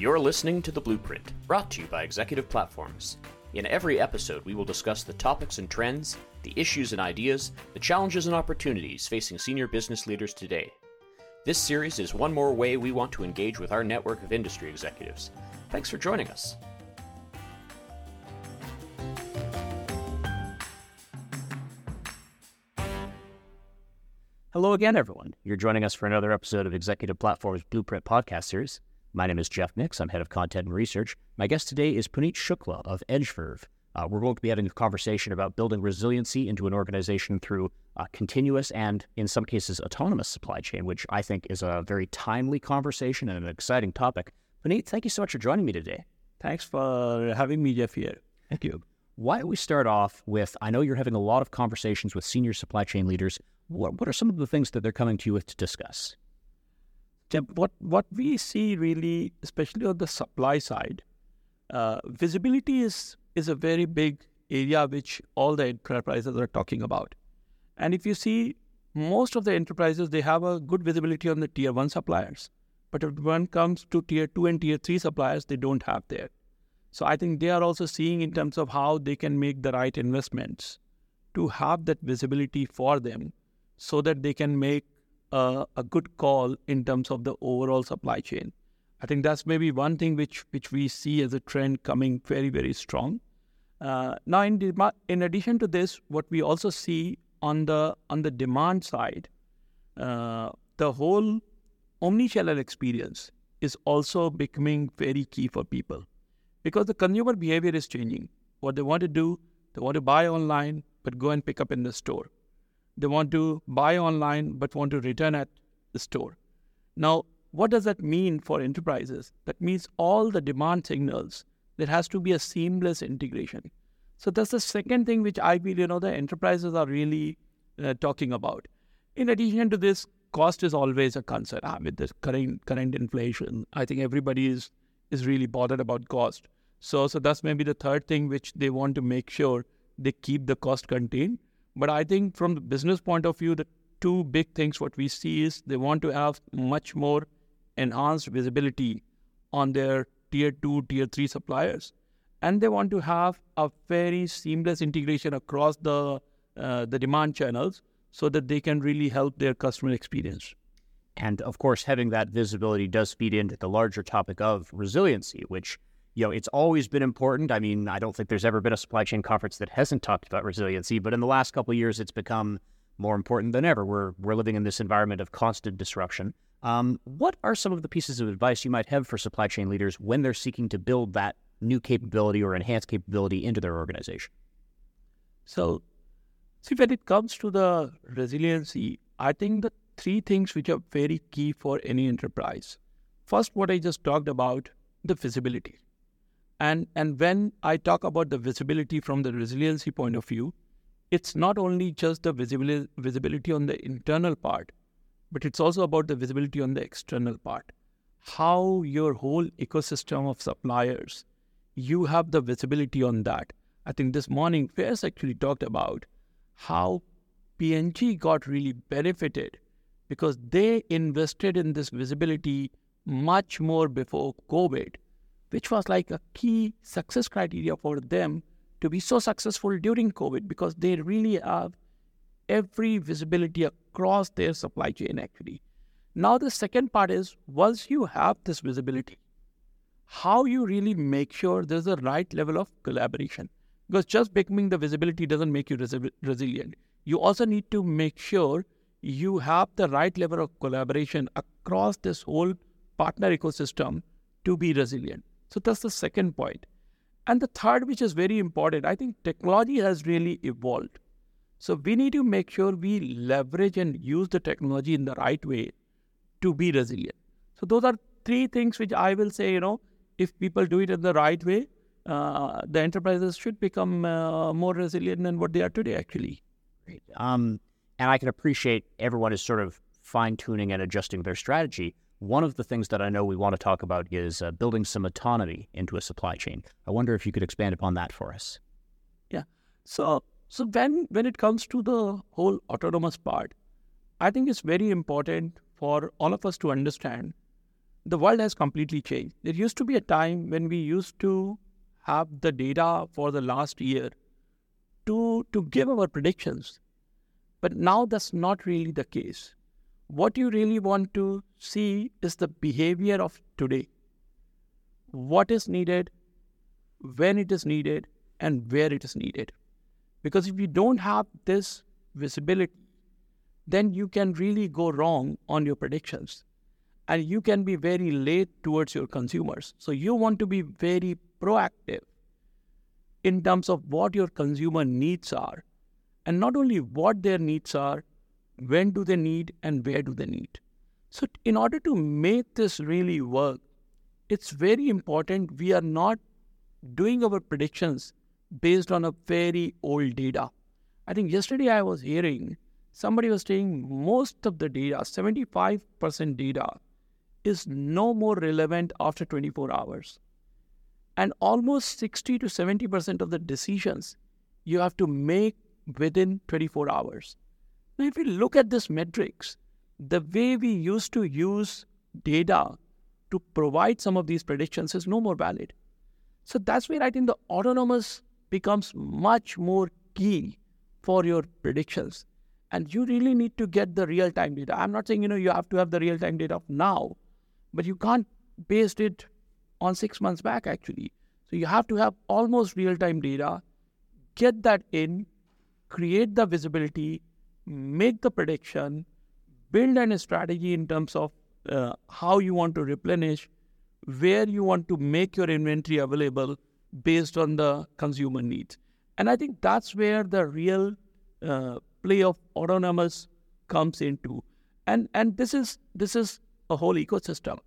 You're listening to The Blueprint, brought to you by Executive Platforms. In every episode, we will discuss the topics and trends, the issues and ideas, the challenges and opportunities facing senior business leaders today. This series is one more way we want to engage with our network of industry executives. Thanks for joining us. Hello again, everyone. You're joining us for another episode of Executive Platform's Blueprint podcast series. My name is Jeff Nix. I'm head of content and research. My guest today is Puneet Shukla of EdgeVerve. Uh, we're going to be having a conversation about building resiliency into an organization through a continuous and, in some cases, autonomous supply chain, which I think is a very timely conversation and an exciting topic. Puneet, thank you so much for joining me today. Thanks for having me, Jeff, here. Thank you. Why don't we start off with I know you're having a lot of conversations with senior supply chain leaders what, what are some of the things that they're coming to you with to discuss? What what we see really, especially on the supply side, uh, visibility is is a very big area which all the enterprises are talking about. And if you see, most of the enterprises they have a good visibility on the tier one suppliers, but if one comes to tier two and tier three suppliers, they don't have there. So I think they are also seeing in terms of how they can make the right investments to have that visibility for them so that they can make a, a good call in terms of the overall supply chain. I think that's maybe one thing which which we see as a trend coming very very strong. Uh, now, in de- in addition to this, what we also see on the on the demand side, uh, the whole omni-channel experience is also becoming very key for people because the consumer behavior is changing. What they want to do, they want to buy online but go and pick up in the store. They want to buy online but want to return at the store. Now, what does that mean for enterprises? That means all the demand signals, there has to be a seamless integration. So that's the second thing which I feel, you know, the enterprises are really uh, talking about. In addition to this, cost is always a concern ah, with the current current inflation. I think everybody is is really bothered about cost. So so that's maybe the third thing which they want to make sure they keep the cost contained but I think from the business point of view, the two big things what we see is they want to have much more enhanced visibility on their tier two, tier three suppliers, and they want to have a very seamless integration across the uh, the demand channels so that they can really help their customer experience. And of course, having that visibility does feed into the larger topic of resiliency, which you know, it's always been important. I mean, I don't think there's ever been a supply chain conference that hasn't talked about resiliency, but in the last couple of years, it's become more important than ever. We're we're living in this environment of constant disruption. Um, what are some of the pieces of advice you might have for supply chain leaders when they're seeking to build that new capability or enhanced capability into their organization? So, see, when it comes to the resiliency, I think the three things which are very key for any enterprise. First, what I just talked about, the visibility. And, and when I talk about the visibility from the resiliency point of view, it's not only just the visibility, visibility on the internal part, but it's also about the visibility on the external part. How your whole ecosystem of suppliers, you have the visibility on that. I think this morning, Fairs actually talked about how P&G got really benefited because they invested in this visibility much more before COVID which was like a key success criteria for them to be so successful during COVID because they really have every visibility across their supply chain actually. Now, the second part is once you have this visibility, how you really make sure there's a right level of collaboration. Because just becoming the visibility doesn't make you resi- resilient. You also need to make sure you have the right level of collaboration across this whole partner ecosystem to be resilient. So that's the second point. And the third, which is very important, I think technology has really evolved. So we need to make sure we leverage and use the technology in the right way to be resilient. So those are three things which I will say, you know, if people do it in the right way, uh, the enterprises should become uh, more resilient than what they are today, actually. Great. Um, and I can appreciate everyone is sort of fine tuning and adjusting their strategy. One of the things that I know we want to talk about is uh, building some autonomy into a supply chain. I wonder if you could expand upon that for us. Yeah. So, so when when it comes to the whole autonomous part, I think it's very important for all of us to understand the world has completely changed. There used to be a time when we used to have the data for the last year to, to give our predictions. But now that's not really the case. What you really want to see is the behavior of today. What is needed, when it is needed, and where it is needed. Because if you don't have this visibility, then you can really go wrong on your predictions and you can be very late towards your consumers. So you want to be very proactive in terms of what your consumer needs are and not only what their needs are, when do they need and where do they need. So in order to make this really work, it's very important we are not doing our predictions based on a very old data. I think yesterday I was hearing somebody was saying most of the data, 75% data, is no more relevant after 24 hours. And almost 60 to 70% of the decisions you have to make within 24 hours. Now, if you look at this metrics, the way we used to use data to provide some of these predictions is no more valid. So that's where I think the autonomous becomes much more key for your predictions. And you really need to get the real time data. I'm not saying, you know, you have to have the real time data of now, but you can't base it on six months back actually. So you have to have almost real time data, get that in, create the visibility, make the prediction, build a strategy in terms of uh, how you want to replenish, where you want to make your inventory available based on the consumer needs. And I think that's where the real uh, play of autonomous comes into. And and this is this is a whole ecosystem.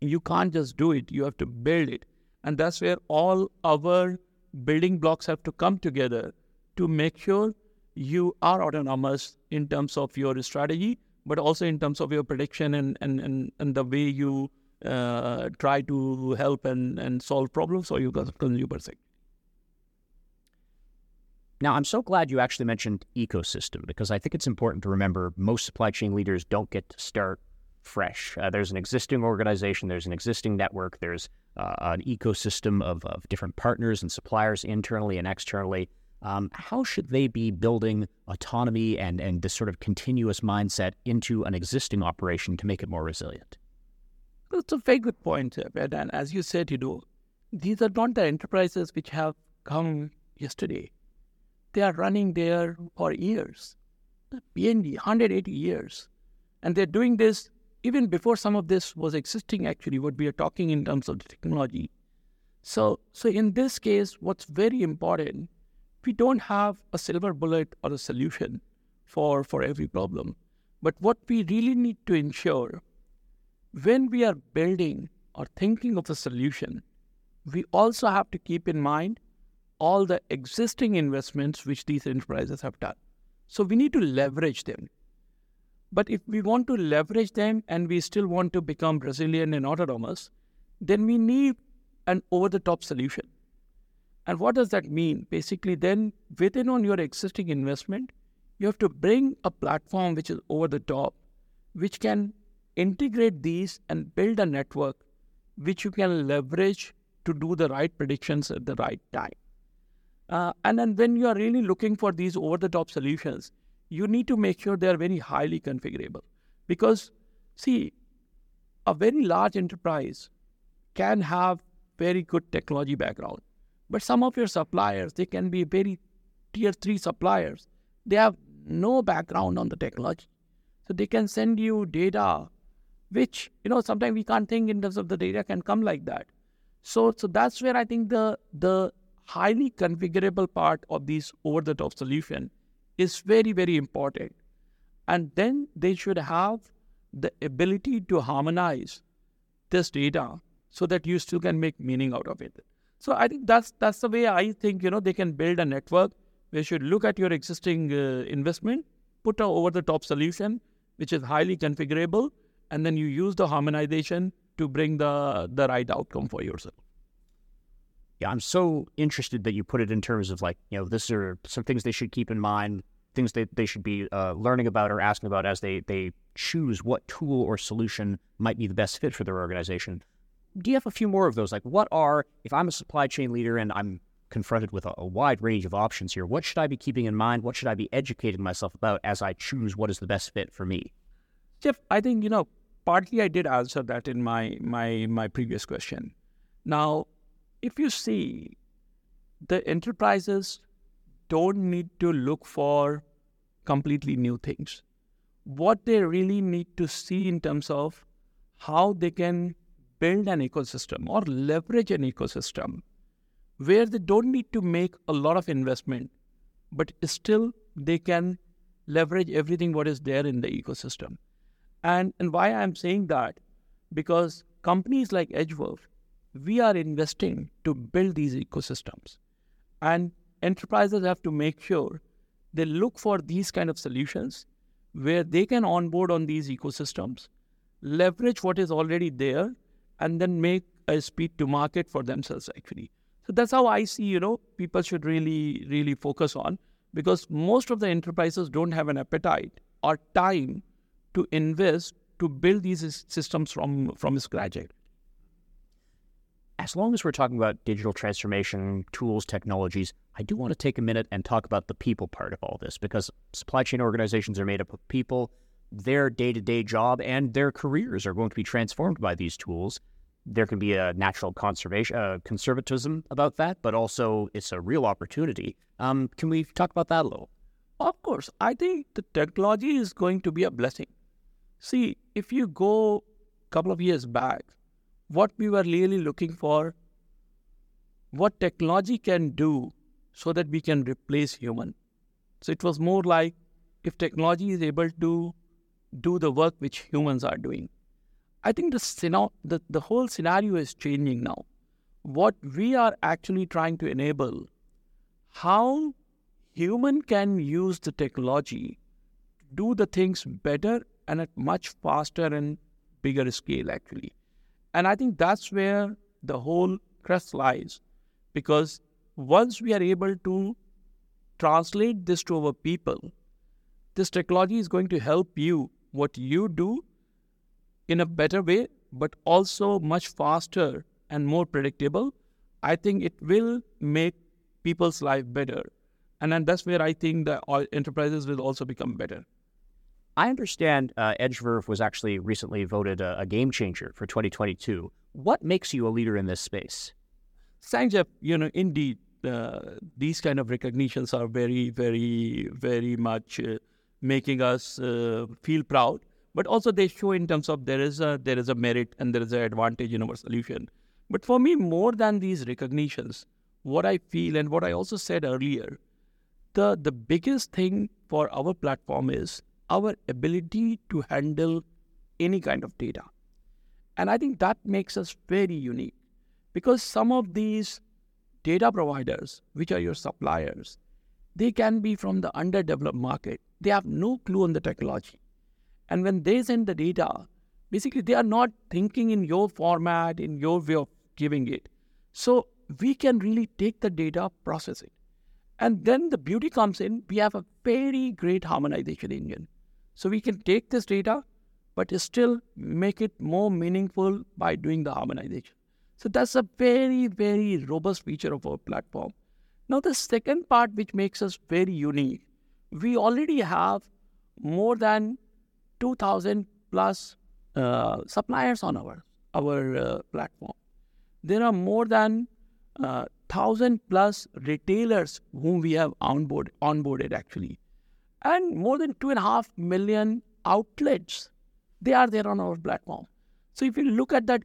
You can't just do it, you have to build it. And that's where all our building blocks have to come together to make sure you are autonomous in terms of your strategy, but also in terms of your prediction and, and, and, and the way you uh, try to help and, and solve problems for your consumer segment. Now, I'm so glad you actually mentioned ecosystem because I think it's important to remember most supply chain leaders don't get to start fresh. Uh, there's an existing organization, there's an existing network, there's uh, an ecosystem of, of different partners and suppliers internally and externally. Um, how should they be building autonomy and, and this sort of continuous mindset into an existing operation to make it more resilient? That's a very good point, point, And as you said, you know, these are not the enterprises which have come yesterday. They are running there for years, P&G, 180 years. And they're doing this even before some of this was existing, actually, what we are talking in terms of the technology. So, so in this case, what's very important, we don't have a silver bullet or a solution for, for every problem. But what we really need to ensure when we are building or thinking of a solution, we also have to keep in mind all the existing investments which these enterprises have done. So we need to leverage them. But if we want to leverage them and we still want to become resilient and autonomous, then we need an over the top solution. And what does that mean? Basically, then within on your existing investment, you have to bring a platform which is over the top, which can integrate these and build a network which you can leverage to do the right predictions at the right time. Uh, and then when you are really looking for these over the top solutions, you need to make sure they are very highly configurable. Because, see, a very large enterprise can have very good technology background, but some of your suppliers, they can be very tier three suppliers. They have no background on the technology. So they can send you data, which, you know, sometimes we can't think in terms of the data can come like that. So, so that's where I think the the highly configurable part of these over-the-top solution is very, very important. And then they should have the ability to harmonize this data so that you still can make meaning out of it. So I think that's that's the way I think you know they can build a network. They should look at your existing uh, investment, put a over the top solution which is highly configurable, and then you use the harmonization to bring the the right outcome for yourself. Yeah, I'm so interested that you put it in terms of like, you know, this are some things they should keep in mind, things that they should be uh, learning about or asking about as they, they choose what tool or solution might be the best fit for their organization. Do you have a few more of those? Like, what are, if I'm a supply chain leader and I'm confronted with a, a, wide range of options here, what should I be keeping in mind? What should I be educating myself about as I choose what is the best fit for me? Jeff, I think, you know, partly I did answer that in my my my previous question. Now, if you see the enterprises don't need to look for completely new things. What they really need to see in terms of how they can build an ecosystem or leverage an ecosystem where they don't need to make a lot of investment, but still they can leverage everything what is there in the ecosystem. And, and why I'm saying that? Because companies like EdgeVerve, we are investing to build these ecosystems. And enterprises have to make sure they look for these kind of solutions where they can onboard on these ecosystems, leverage what is already there, and then make a speed to market for themselves actually. So that's how I see, you know, people should really, really focus on because most of the enterprises don't have an appetite or time to invest to build these systems from, from scratch as long as we're talking about digital transformation, tools, technologies, I do want to take a minute and talk about the people part of all this because supply chain organizations are made up of people. Their day to day job and their careers are going to be transformed by these tools. There can be a natural conservation, uh, conservatism about that, but also it's a real opportunity. Um, can we talk about that a little? Of course. I think the technology is going to be a blessing. See, if you go a couple of years back, what we were really looking for, what technology can do so that we can replace human. So it was more like if technology is able to do the work which humans are doing. I think the, the, the whole scenario is changing now. What we are actually trying to enable, how human can use the technology to do the things better and at much faster and bigger scale actually. And I think that's where the whole crest lies. Because once we are able to translate this to our people, this technology is going to help you what you do in a better way, but also much faster and more predictable. I think it will make people's life better. And then that's where I think the enterprises will also become better. I understand uh, EdgeVerve was actually recently voted a, a, game changer for 2022. What makes you a leader in this space? Sanjay, you know, indeed, uh, these kind of recognitions are very, very, very much uh, making us uh, feel proud. But also, they show in terms of there is a there is a merit and there is an advantage in our solution. But for me, more than these recognitions, what I feel and what I also said earlier, the the biggest thing for our platform is our ability to handle any kind of data. And I think that makes us very unique because some of these data providers, which are your suppliers, they can be from the underdeveloped market. They have no clue on the technology. And when they send the data, basically they are not thinking in your format, in your way of giving it. So we can really take the data, process it. And then the beauty comes in, we have a very great harmonization engine. So we can take this data, but still make it more meaningful by doing the harmonization. So that's a very, very robust feature of our platform. Now, the second part, which makes us very unique, we already have more than 2,000 plus uh, suppliers on our, our uh, platform. There are more than uh, 1,000 plus retailers whom we have onboard, onboarded actually and more than two and a half million outlets. They are there on our platform. So if you look at that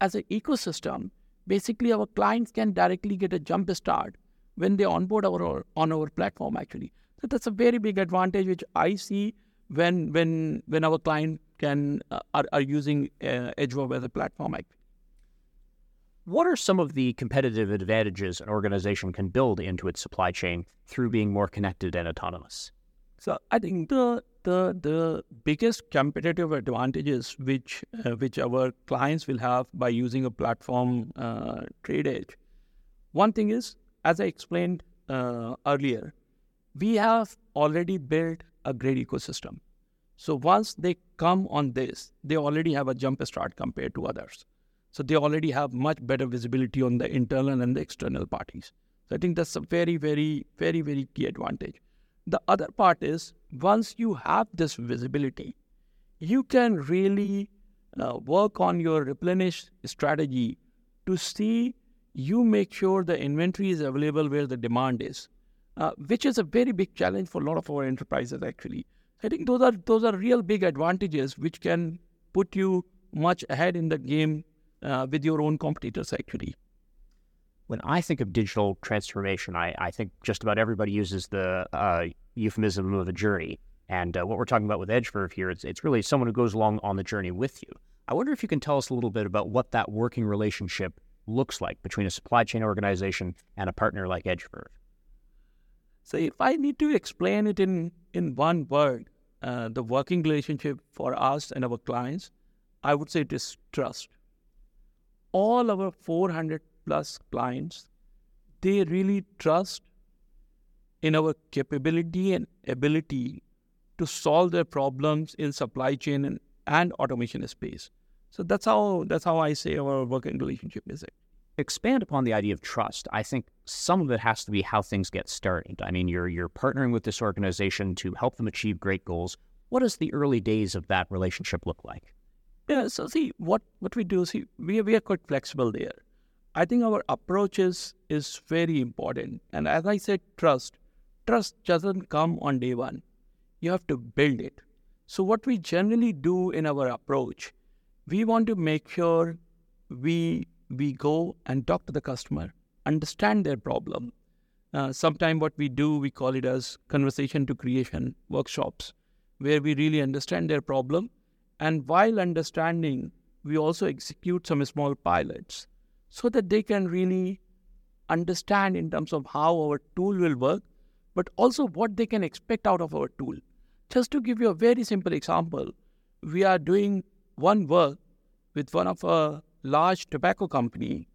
as an ecosystem, basically our clients can directly get a jump start when they onboard our on our platform actually. So that's a very big advantage which I see when when when our client can uh, are, are using uh, EdgeVerve as a platform. What are some of the competitive advantages an organization can build into its supply chain through being more connected and autonomous? So I think the the the biggest competitive advantages which uh, which our clients will have by using a platform uh, TradeEdge. One thing is, as I explained uh, earlier, we have already built a great ecosystem. So once they come on this, they already have a jump start compared to others. So they already have much better visibility on the internal and the external parties. So I think that's a very, very, very, very key advantage. The other part is once you have this visibility, you can really uh, work on your replenish strategy to see you make sure the inventory is available where the demand is, uh, which is a very big challenge for a lot of our enterprises actually. I think those are those are real big advantages which can put you much ahead in the game uh, with your own competitors actually. When I think of digital transformation, I, I think just about everybody uses the uh, euphemism of a journey. And uh, what we're talking about with EdgeVerve here, it's, it's really someone who goes along on the journey with you. I wonder if you can tell us a little bit about what that working relationship looks like between a supply chain organization and a partner like EdgeVerve. So, if I need to explain it in, in one word, uh, the working relationship for us and our clients, I would say it is trust. All our 400 plus clients, they really trust in our capability and ability to solve their problems in supply chain and, and automation space. So that's how that's how I say our working relationship is. It. Expand upon the idea of trust. I think some of it has to be how things get started. I mean, you're you're partnering with this organization to help them achieve great goals. What does the early days of that relationship look like? Yeah, so see what what we do. See, we we are quite flexible there. I think our approach is is very important. And as I said, trust. Trust doesn't come on day one you have to build it. So, what we generally do in our approach, we want to make sure we we go and talk to the customer, understand their problem. Uh, Sometimes what we do, we call it as conversation to creation workshops, where we really understand their problem, and while understanding, we also execute some small pilots so that they can really understand in terms of how our tool will work, but also what they can expect out of our tool. Just to give you a very simple example, we are doing one work with one of a large tobacco company,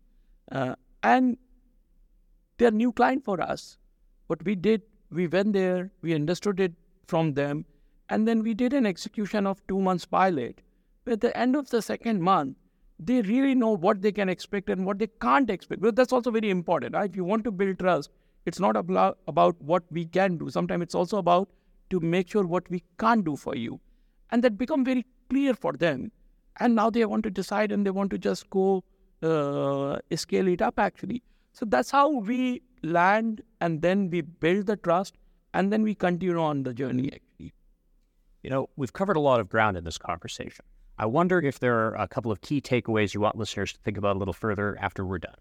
uh, and they're new client for us. What we did, we went there, we understood it from them, and then we did an execution of two months pilot. At the end of the second month, they really know what they can expect and what they can't expect. But that's also very important. Right? If you want to build trust, it's not about, about what we can do. Sometimes it's also about to make sure what we can't do for you. And that become very clear for them. And now they want to decide and they want to just go uh, scale it up actually. So that's how we land and then we build the trust and then we continue on the journey actually. You know, we've covered a lot of ground in this conversation. I wonder if there are a couple of key takeaways you want listeners to think about a little further after we're done.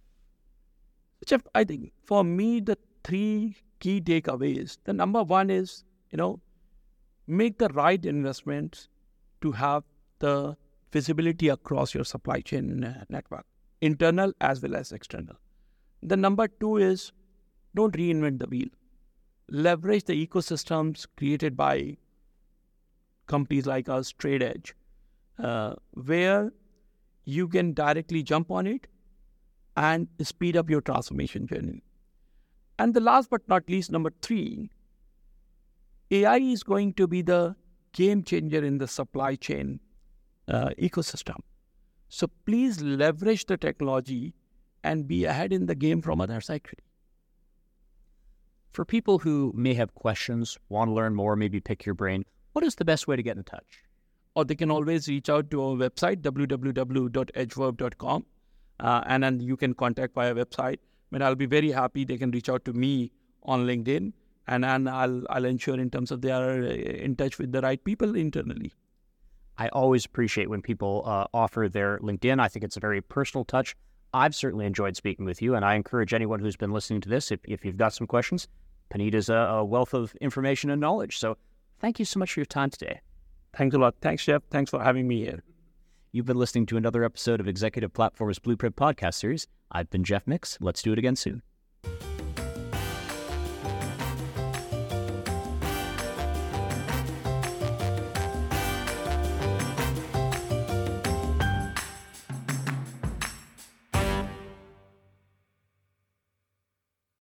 Jeff, I think for me, the three key takeaways the number one is you know, make the right investments to have the visibility across your supply chain uh, network, internal as well as external. The number two is don't reinvent the wheel. Leverage the ecosystems created by companies like us, TradeEdge, uh, where you can directly jump on it and speed up your transformation journey. And the last but not least, number three, AI is going to be the game changer in the supply chain uh, ecosystem. So please leverage the technology and be ahead in the game from others actually. For people who may have questions, want to learn more, maybe pick your brain, what is the best way to get in touch? Or they can always reach out to our website, www.edgeverve.com, uh, and then you can contact via website. But I'll be very happy they can reach out to me on LinkedIn and and I'll I'll ensure in terms of they are uh, in touch with the right people internally. I always appreciate when people uh, offer their LinkedIn. I think it's a very personal touch. I've certainly enjoyed speaking with you, and I encourage anyone who's been listening to this, if, if you've got some questions, Puneet is a, a wealth of information and knowledge. So thank you so much for your time today. Thanks a lot. Thanks, Jeff. Thanks for having me here. You've been listening to another episode of Executive Platform's Blueprint Podcast Series. I've been Jeff Mix. Let's do it again soon.